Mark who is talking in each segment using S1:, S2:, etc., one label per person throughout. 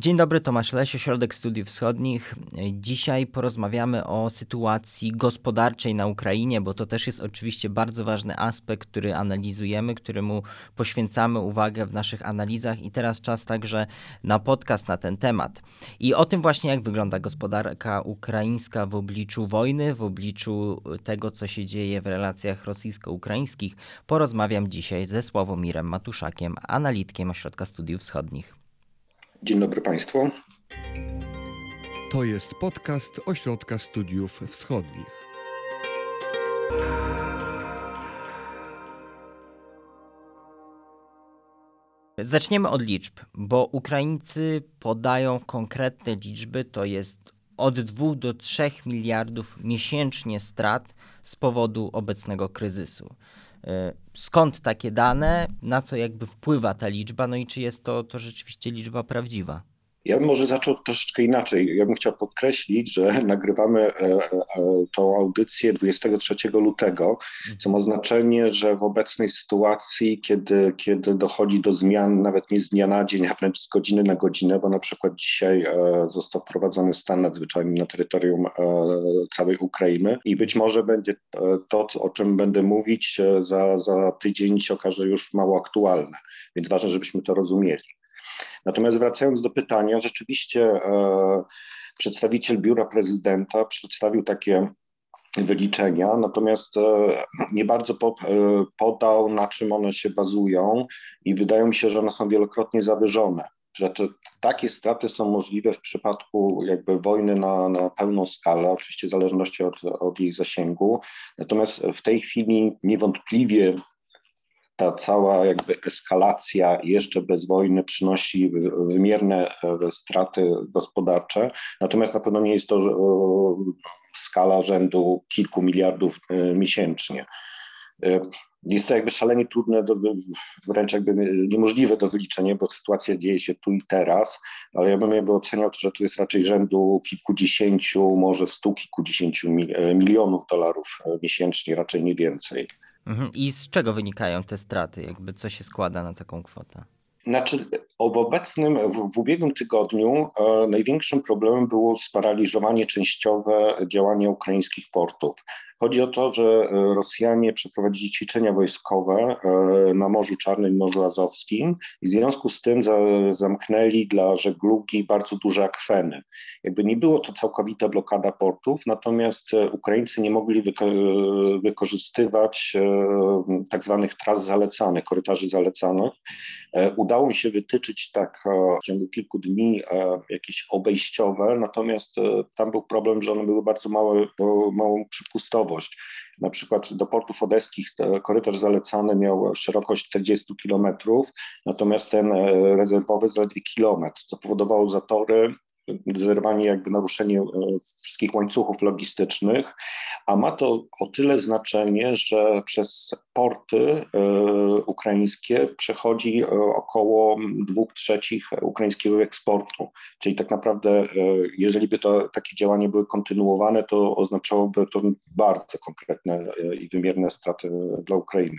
S1: Dzień dobry, Tomasz Lesie, Środek Studiów Wschodnich. Dzisiaj porozmawiamy o sytuacji gospodarczej na Ukrainie, bo to też jest oczywiście bardzo ważny aspekt, który analizujemy, któremu poświęcamy uwagę w naszych analizach i teraz czas także na podcast na ten temat. I o tym właśnie, jak wygląda gospodarka ukraińska w obliczu wojny, w obliczu tego, co się dzieje w relacjach rosyjsko-ukraińskich, porozmawiam dzisiaj ze Sławomirem Matuszakiem, analitkiem Ośrodka Studiów Wschodnich.
S2: Dzień dobry Państwu.
S3: To jest podcast Ośrodka Studiów Wschodnich.
S1: Zaczniemy od liczb, bo Ukraińcy podają konkretne liczby, to jest od 2 do 3 miliardów miesięcznie strat z powodu obecnego kryzysu. E, skąd takie dane, na co jakby wpływa ta liczba, no i czy jest to, to rzeczywiście liczba prawdziwa?
S2: Ja bym może zaczął troszeczkę inaczej. Ja bym chciał podkreślić, że nagrywamy e, e, tą audycję 23 lutego, co ma znaczenie, że w obecnej sytuacji, kiedy, kiedy dochodzi do zmian nawet nie z dnia na dzień, a wręcz z godziny na godzinę, bo na przykład dzisiaj został wprowadzony stan nadzwyczajny na terytorium całej Ukrainy i być może będzie to, o czym będę mówić za, za tydzień się okaże już mało aktualne, więc ważne, żebyśmy to rozumieli. Natomiast wracając do pytania, rzeczywiście e, przedstawiciel biura prezydenta przedstawił takie wyliczenia, natomiast e, nie bardzo e, podał, na czym one się bazują i wydaje mi się, że one są wielokrotnie zawyżone. Że te, takie straty są możliwe w przypadku jakby wojny na, na pełną skalę, oczywiście w zależności od, od jej zasięgu. Natomiast w tej chwili niewątpliwie ta cała jakby eskalacja jeszcze bez wojny przynosi wymierne e, straty gospodarcze, natomiast na pewno nie jest to skala rzędu kilku miliardów e, miesięcznie. E, jest to jakby szalenie trudne, do, wręcz jakby niemożliwe do wyliczenia, bo sytuacja dzieje się tu i teraz, ale ja bym jakby oceniał, że tu jest raczej rzędu kilkudziesięciu, może stu kilkudziesięciu milionów dolarów miesięcznie, raczej nie więcej.
S1: Mhm. I z czego wynikają te straty? Jakby co się składa na taką kwotę?
S2: Znaczy, w obecnym, w, w ubiegłym tygodniu e, największym problemem było sparaliżowanie częściowe działania ukraińskich portów. Chodzi o to, że e, Rosjanie przeprowadzili ćwiczenia wojskowe e, na Morzu Czarnym i Morzu Azowskim i w związku z tym za, zamknęli dla żeglugi bardzo duże akweny. Jakby nie było to całkowita blokada portów, natomiast e, Ukraińcy nie mogli wyko wykorzystywać tak zwanych tras zalecanych, korytarzy zalecanych. Udało mi się wytyczyć tak w ciągu kilku dni jakieś obejściowe, natomiast tam był problem, że one były bardzo małe, małą na przykład do portów odeskich korytarz zalecany miał szerokość 40 km, natomiast ten rezerwowy zaledwie kilometr, co powodowało zatory, zerwanie, jakby naruszenie e, wszystkich łańcuchów logistycznych, a ma to o tyle znaczenie, że przez porty e, ukraińskie przechodzi e, około dwóch trzecich ukraińskiego eksportu. Czyli tak naprawdę, jeżeli by to takie działania były kontynuowane, to oznaczałoby to bardzo konkretne i wymierne straty dla Ukrainy.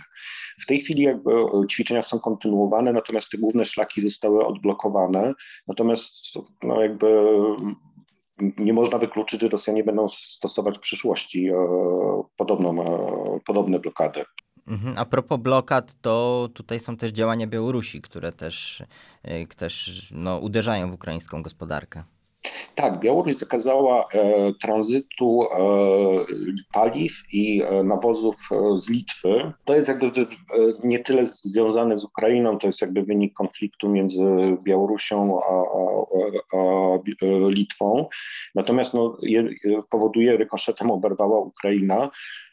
S2: W tej chwili jakby ćwiczenia są kontynuowane, natomiast te główne szlaki zostały odblokowane, natomiast no jakby nie można wykluczyć, że Rosjanie będą stosować w przyszłości e, podobną, e, podobne blokady.
S1: Mhm. A propos blokad, to tutaj są też działania Białorusi, które też, e, też no, uderzają w ukraińską gospodarkę.
S2: Tak, Białoruś zakazała e, tranzytu e, paliw i e, nawozów e, z Litwy. To jest jakby e, nie tyle związane z Ukrainą, to jest jakby wynik konfliktu między Białorusią a, a, a Litwą. Natomiast no, je, powoduje, rykoszetem oberwała Ukraina,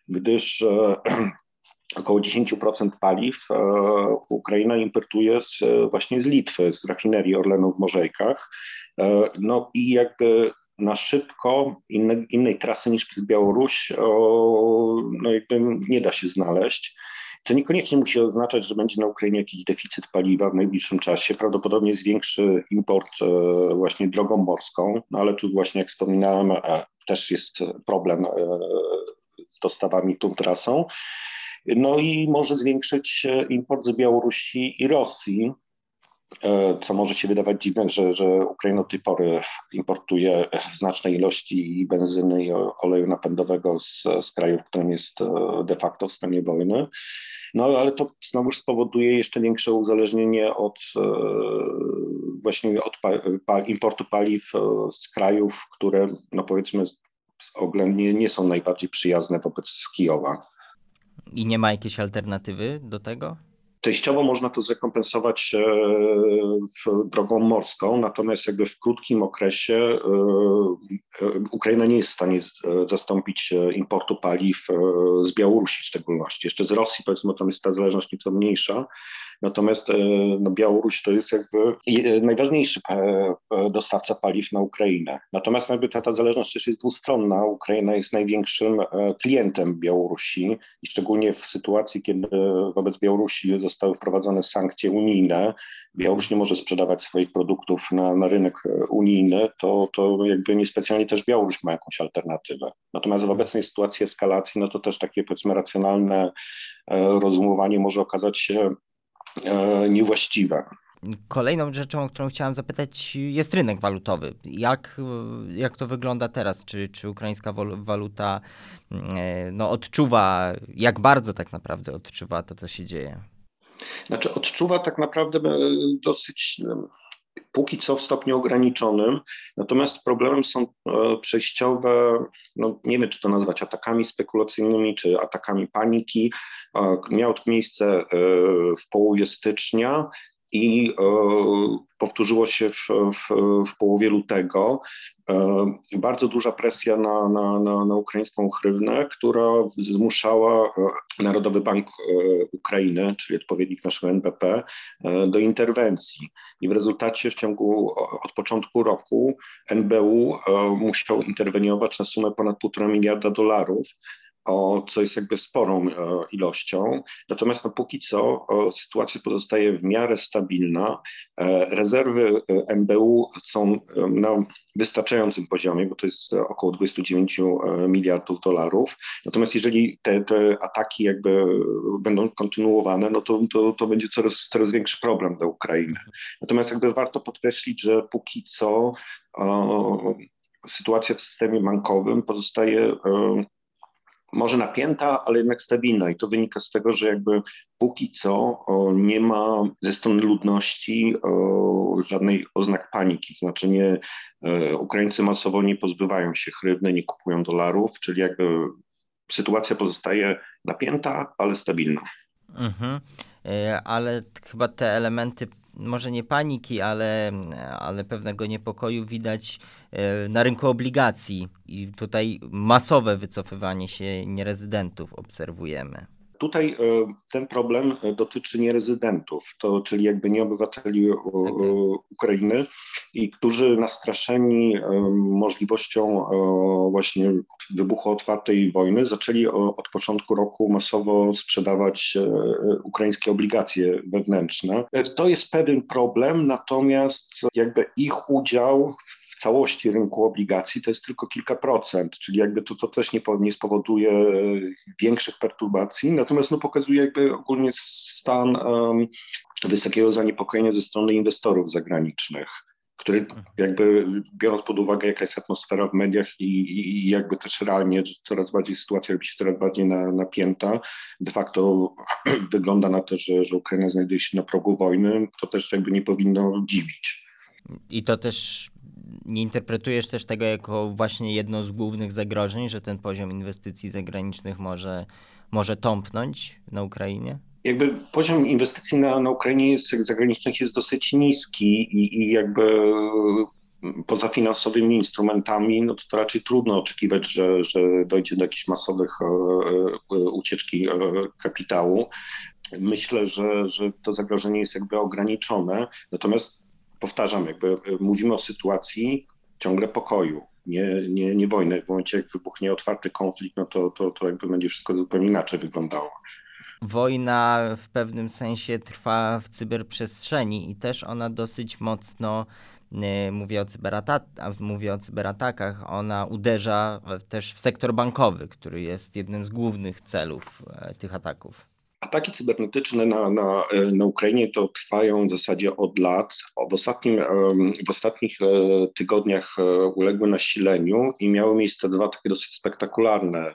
S2: gdyż e, około 10% paliw Ukraina importuje z, właśnie z Litwy, z rafinerii Orlenu w Morzejkach. E, no i jakby na szybko inne, innej trasy niż przez Białoruś no jakby nie da się znaleźć. To niekoniecznie musi oznaczać, że będzie na Ukrainie jakiś deficyt paliwa w najbliższym czasie. Prawdopodobnie zwiększy import e, właśnie drogą morską, no ale tu właśnie jak wspominałem e, też jest problem z dostawami tą trasą. No i może zwiększyć import z Białorusi i Rosji, co może się wydawać dziwne, że, że Ukraina od tej pory importuje znaczne ilości benzyny i oleju napędowego z, z kraju, w którym jest de facto w stanie wojny. No ale to znowuż spowoduje jeszcze większe uzależnienie od właśnie od pa, importu paliw z krajów, które no powiedzmy oględnie nie są najbardziej przyjazne wobec Kijowa.
S1: I nie ma jakiejś alternatywy do tego?
S2: Częściowo można to zrekompensować e, drogą morską, natomiast jakby w krótkim okresie e, e, Ukraina nie jest w stanie zastąpić importu paliw z Białorusi w szczególności. Jeszcze z Rosji powiedzmy tam jest ta zależność nieco mniejsza, Natomiast e, no, Białoruś to jest jakby e, najważniejszy e, dostawca paliw na Ukrainę. Natomiast jakby ta, ta zależność też jest dwustronna. Ukraina jest największym klientem Białorusi i szczególnie w sytuacji, kiedy wobec Białorusi zostały wprowadzone sankcje unijne, Białoruś nie może sprzedawać swoich produktów na, na rynek unijny, to, to jakby niespecjalnie też Białoruś ma jakąś alternatywę. Natomiast w obecnej sytuacji eskalacji, no to też takie powiedzmy racjonalne rozumowanie może okazać się niewłaściwe.
S1: Kolejną rzeczą, o którą chciałem zapytać, jest rynek walutowy. Jak, jak to wygląda teraz? Czy, czy ukraińska waluta e, no, odczuwa, jak bardzo tak naprawdę odczuwa to, co się dzieje?
S2: Znaczy, odczuwa tak naprawdę e, dosyć póki co w stopniu ograniczonym. Natomiast problemem są e, przejściowe, no nie wiem czy to nazwać atakami spekulacyjnymi, czy atakami paniki. Miało to miejsce e, w połowie stycznia i e, powtórzyło się w, w, w połowie lutego. E, bardzo duża presja na, na, na, na ukraińską hrywnę, która zmuszała e, Narodowy Bank Ukrainy, czyli odpowiednik naszego NBP, do interwencji. I w rezultacie w ciągu od początku roku NBU musiał interweniować na sumę ponad 1,5 miliarda dolarów o, co jest jakby sporą e, ilością. Natomiast no, póki co sytuacja pozostaje w miarę stabilna. E, rezerwy e, MBU są na wystarczającym poziomie, bo to jest około 29 miliardów dolarów. Natomiast jeżeli te, te ataki jakby będą kontynuowane, no to, to, to będzie coraz, coraz większy problem dla Ukrainy. Natomiast jakby warto podkreślić, że póki co o, sytuacja w systemie bankowym pozostaje może napięta, ale jednak stabilna. I to wynika z tego, że jakby póki co nie ma ze strony ludności żadnej oznak paniki. Znaczy nie, e, Ukraińcy masowo nie pozbywają się chrywny, nie kupują dolarów, czyli jakby sytuacja pozostaje napięta, ale stabilna.
S1: Mhm. E, ale chyba te elementy może nie paniki, ale, ale pewnego niepokoju widać e, na rynku obligacji i tutaj masowe wycofywanie się nierezydentów obserwujemy.
S2: Tutaj e, ten problem e, dotyczy nierezydentów, to, czyli jakby nie obywateli Ukrainy i którzy nastraszeni możliwością właśnie wybuchu otwartej wojny zaczęli od początku roku masowo sprzedawać e, ukraińskie obligacje wewnętrzne. To jest pewien problem, natomiast jakby ich udział w całości rynku obligacji to jest tylko kilka procent, czyli jakby to, to też nie, nie spowoduje e, większych perturbacji, natomiast no, pokazuje jakby ogólnie stan um, wysokiego zaniepokojenia ze strony inwestorów zagranicznych który jakby biorąc pod uwagę jaka jest atmosfera w mediach i, i, jakby też realnie, coraz bardziej sytuacja robi się coraz bardziej na, napięta, de facto wygląda na to, że, że Ukraina znajduje się na progu wojny, to też jakby nie powinno dziwić.
S1: I to też nie interpretujesz też tego jako właśnie jedno z głównych zagrożeń, że ten poziom inwestycji zagranicznych może, może tąpnąć na Ukrainie?
S2: Jakby poziom inwestycji na, na Ukrainie jest, zagranicznych jest dosyć niski i, i jakby poza finansowymi instrumentami, no to, to raczej trudno oczekiwać, że, że dojdzie do jakichś masowych e, e, ucieczki e, kapitału. Myślę, że, że to zagrożenie jest jakby ograniczone, natomiast powtarzam, jakby e, mówimy o sytuacji ciągle pokoju, nie, nie, nie wojny. W momencie, jak wybuchnie otwarty konflikt, no to, to, to jakby będzie wszystko zupełnie inaczej wyglądało.
S1: Wojna w pewnym sensie trwa w cyberprzestrzeni i też ona dosyć mocno, e, mówię o, mówię o cyberatakach, ona uderza też w sektor bankowy, który jest jednym z głównych celów e, tych ataków.
S2: Ataki cybernetyczne na, na, na Ukrainie to trwają w zasadzie od lat. W, ostatnim, w ostatnich e, tygodniach e, uległy nasileniu i miały miejsce dwa takie dosyć spektakularne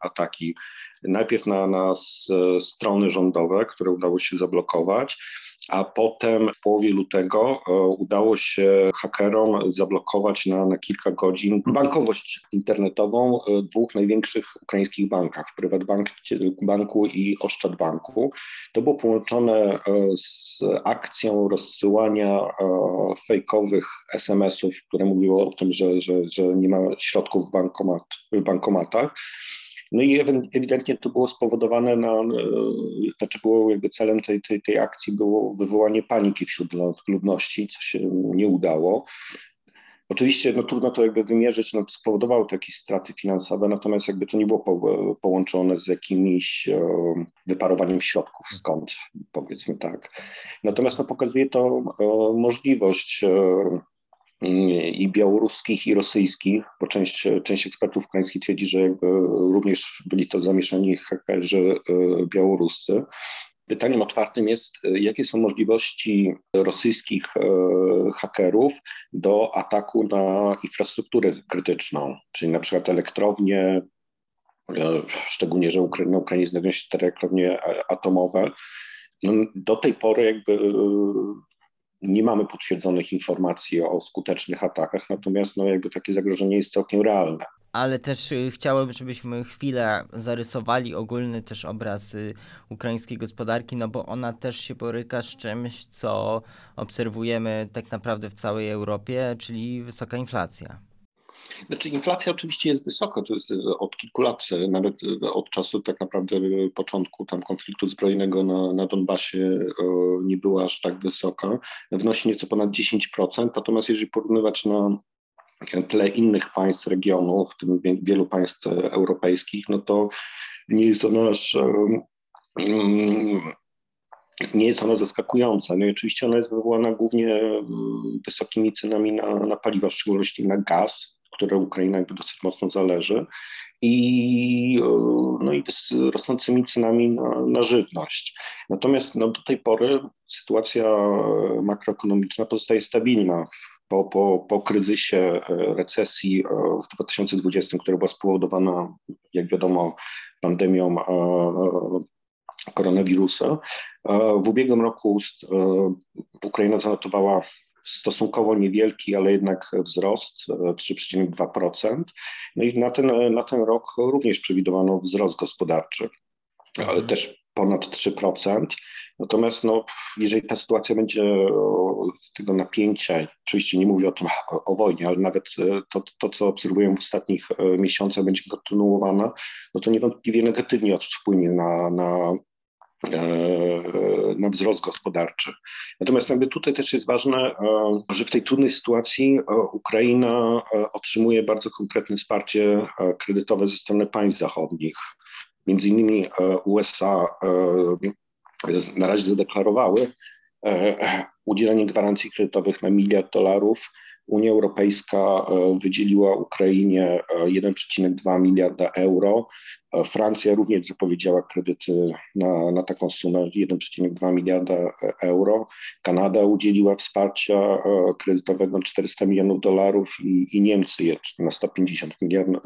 S2: ataki. Najpierw na, na strony rządowe, które udało się zablokować, a potem w połowie lutego e, udało się hakerom zablokować na, na kilka godzin bankowość internetową e, dwóch największych ukraińskich bankach, w Prywatbanku i Oszczędbanku. To było połączone e, z akcją rozsyłania fejkowych SMS-ów, które mówiło o tym, że, że, że nie ma środków w, bankomat, w bankomatach. No i ewidentnie to było spowodowane, na, znaczy było jakby celem tej, tej, tej akcji było wywołanie paniki wśród ludności, co się nie udało. Oczywiście no, trudno to jakby wymierzyć, no, spowodowało to jakieś straty finansowe, natomiast jakby to nie było po, połączone z jakimś e, wyparowaniem środków skąd, powiedzmy tak. Natomiast no, pokazuje to e, możliwość i białoruskich, i rosyjskich, bo część, część ekspertów ukraińskich twierdzi, że jakby również byli to zamieszani hakerzy e, białoruscy. Pytaniem otwartym jest, e, jakie są możliwości rosyjskich e, hakerów do ataku na infrastrukturę krytyczną, czyli na przykład elektrownie, szczególnie, że na Ukrainie znajdują się cztery elektrownie atomowe. No, do tej pory jakby nie mamy potwierdzonych informacji o skutecznych atakach, natomiast no, jakby takie zagrożenie jest całkiem realne.
S1: Ale też y, chciałem, żebyśmy chwilę zarysowali ogólny też obraz y, ukraińskiej gospodarki, no bo ona też się boryka z czymś, co obserwujemy tak naprawdę w całej Europie, czyli wysoka inflacja.
S2: Znaczy inflacja oczywiście jest wysoka, to jest e, od kilku lat, e, nawet e, od czasu tak naprawdę początku tam konfliktu zbrojnego na, na Donbasie nie była aż tak wysoka. Wnosi nieco ponad 10%, natomiast jeżeli porównywać na tle innych państw regionu, w tym wielu państw europejskich, no to nie jest ona aż mm, nie jest ona zaskakująca. No i oczywiście ona jest wywołana głównie mm, wysokimi cenami na, na paliwa, w szczególności na gaz, które Ukraina jakby dosyć mocno zależy i, e, no i rosnącymi cenami na, na żywność. Natomiast no, do tej pory sytuacja makroekonomiczna pozostaje stabilna. Po, po, po kryzysie e, recesji e, w 2020, która była spowodowana, jak wiadomo, pandemią koronawirusa, w ubiegłym roku Ukraina zanotowała stosunkowo niewielki, ale jednak wzrost 3,2%. E, no i na ten, na ten rok również przewidywano wzrost gospodarczy, mhm. też ponad 3%. Natomiast no, jeżeli ta sytuacja będzie z tego napięcia, oczywiście nie mówię o tym o, wojnie, ale nawet e, to, to, co obserwujemy w ostatnich e, miesiącach będzie kontynuowana, no to niewątpliwie negatywnie wpłynie na, na E, na wzrost gospodarczy. Natomiast jakby tutaj też jest ważne, e, że w tej trudnej sytuacji e, Ukraina otrzymuje bardzo konkretne wsparcie kredytowe ze strony państw zachodnich. Między innymi USA na razie zadeklarowały udzielenie gwarancji kredytowych na miliard dolarów. Unia Europejska wydzieliła Ukrainie 1,2 miliarda euro. Francja również zapowiedziała kredyty na, na taką sumę 1,2 miliarda euro. Kanada udzieliła wsparcia e, kredytowego 400 milionów dolarów i, i Niemcy na 150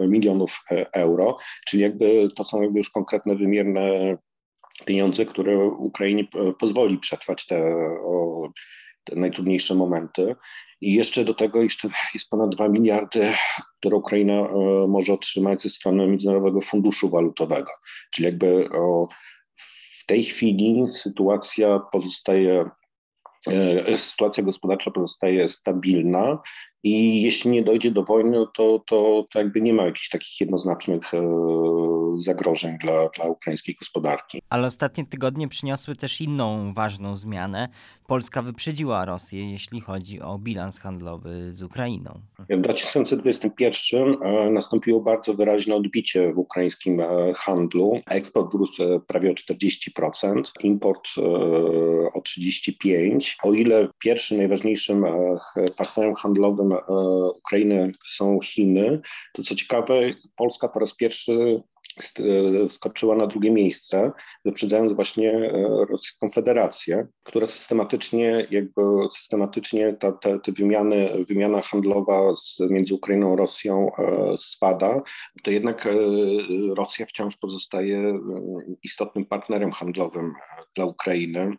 S2: milionów e, euro, czyli jakby to są jakby już konkretne, wymierne pieniądze, które Ukrainie pozwoli przetrwać te, te najtrudniejsze momenty. I jeszcze do tego jeszcze jest ponad 2 miliardy, które Ukraina e, może otrzymać ze strony Międzynarodowego Funduszu Walutowego. Czyli jakby w tej chwili sytuacja pozostaje e, sytuacja gospodarcza pozostaje stabilna i jeśli nie dojdzie do wojny, to, to, to jakby nie ma jakichś takich jednoznacznych e, zagrożeń dla, dla ukraińskiej gospodarki.
S1: Ale ostatnie tygodnie przyniosły też inną ważną zmianę. Polska wyprzedziła Rosję, jeśli chodzi o bilans handlowy z Ukrainą.
S2: W 2021 e, nastąpiło bardzo wyraźne odbicie w ukraińskim e, handlu. Eksport wrósł prawie o 40%, import o 35%. O ile pierwszym najważniejszym partnerem handlowym E, Ukrainy są Chiny, to co ciekawe, Polska po raz pierwszy skoczyła na drugie miejsce, wyprzedzając właśnie Rosyjską Federację, która systematycznie, jakby systematycznie ta, te, wymiany, wymiana handlowa z, między Ukrainą a Rosją spada, to jednak Rosja wciąż pozostaje istotnym partnerem handlowym dla Ukrainy.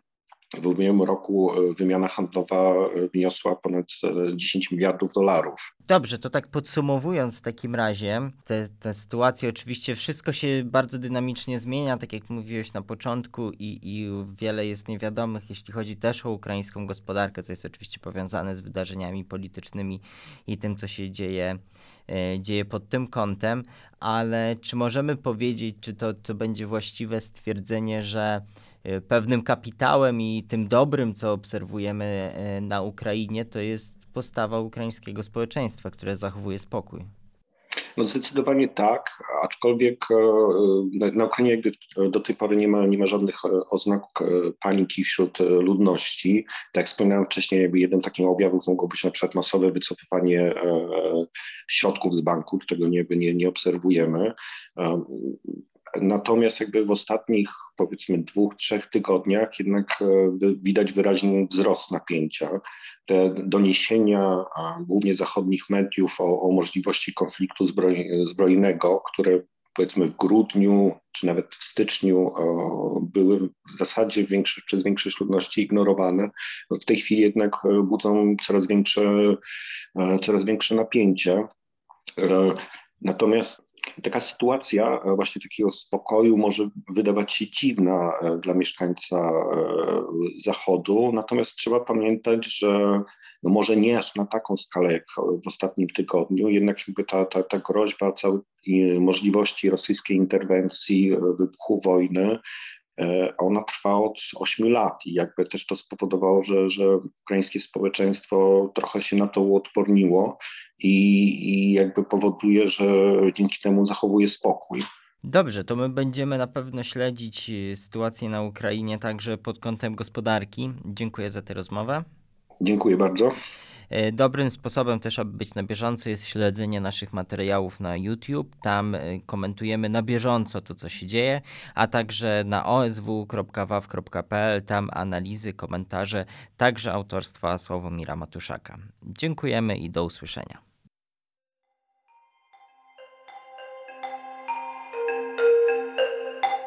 S2: W ubiegłym roku e, wymiana handlowa e, wyniosła ponad 10 e, miliardów dolarów.
S1: Dobrze, to tak podsumowując w takim razie, te, te sytuacje, oczywiście wszystko się bardzo dynamicznie zmienia, tak jak mówiłeś na początku i, i wiele jest niewiadomych, jeśli chodzi też o ukraińską gospodarkę, co jest oczywiście powiązane z wydarzeniami politycznymi i tym, co się dzieje, dzieje pod tym kątem, ale czy możemy powiedzieć, czy to, to będzie właściwe stwierdzenie, że pewnym kapitałem i tym dobrym, co obserwujemy y, na Ukrainie, to jest postawa ukraińskiego społeczeństwa, które zachowuje spokój.
S2: No zdecydowanie tak, aczkolwiek e, na Ukrainie jakby do tej pory nie ma, nie ma żadnych e, oznak e, paniki wśród ludności. Tak jak wspominałem wcześniej, jakby jednym takim objawów mogło być na przykład masowe wycofywanie środków z banku, którego nie, nie, nie obserwujemy. Natomiast jakby w ostatnich powiedzmy dwóch, trzech tygodniach jednak e, widać wyraźny wzrost napięcia. Te doniesienia głównie zachodnich mediów o, o możliwości konfliktu zbroj, zbrojnego, które powiedzmy w grudniu czy nawet w styczniu były w zasadzie przez większość ludności ignorowane, w tej chwili jednak e, budzą coraz większe, e, coraz większe napięcie. Natomiast Taka sytuacja e, właśnie takiego spokoju może wydawać się dziwna e, dla mieszkańca e, Zachodu, natomiast trzeba pamiętać, że no może nie aż na taką skalę jak w ostatnim tygodniu, jednak jakby ta, ta, ta groźba całej możliwości rosyjskiej interwencji, wybuchu wojny ona trwa od 8 lat i jakby też to spowodowało, że, że ukraińskie społeczeństwo trochę się na to uodporniło i, i jakby powoduje, że dzięki temu zachowuje spokój.
S1: Dobrze, to my będziemy na pewno śledzić e, sytuację na Ukrainie także pod kątem gospodarki. Dziękuję za tę rozmowę.
S2: Dziękuję bardzo.
S1: E, dobrym sposobem też, aby być na bieżąco, jest śledzenie naszych materiałów na YouTube. Tam e, komentujemy na bieżąco to, co się dzieje, a także na osw.waw.pl. Tam analizy, komentarze, także autorstwa Sławomira Matuszaka. Dziękujemy i do usłyszenia.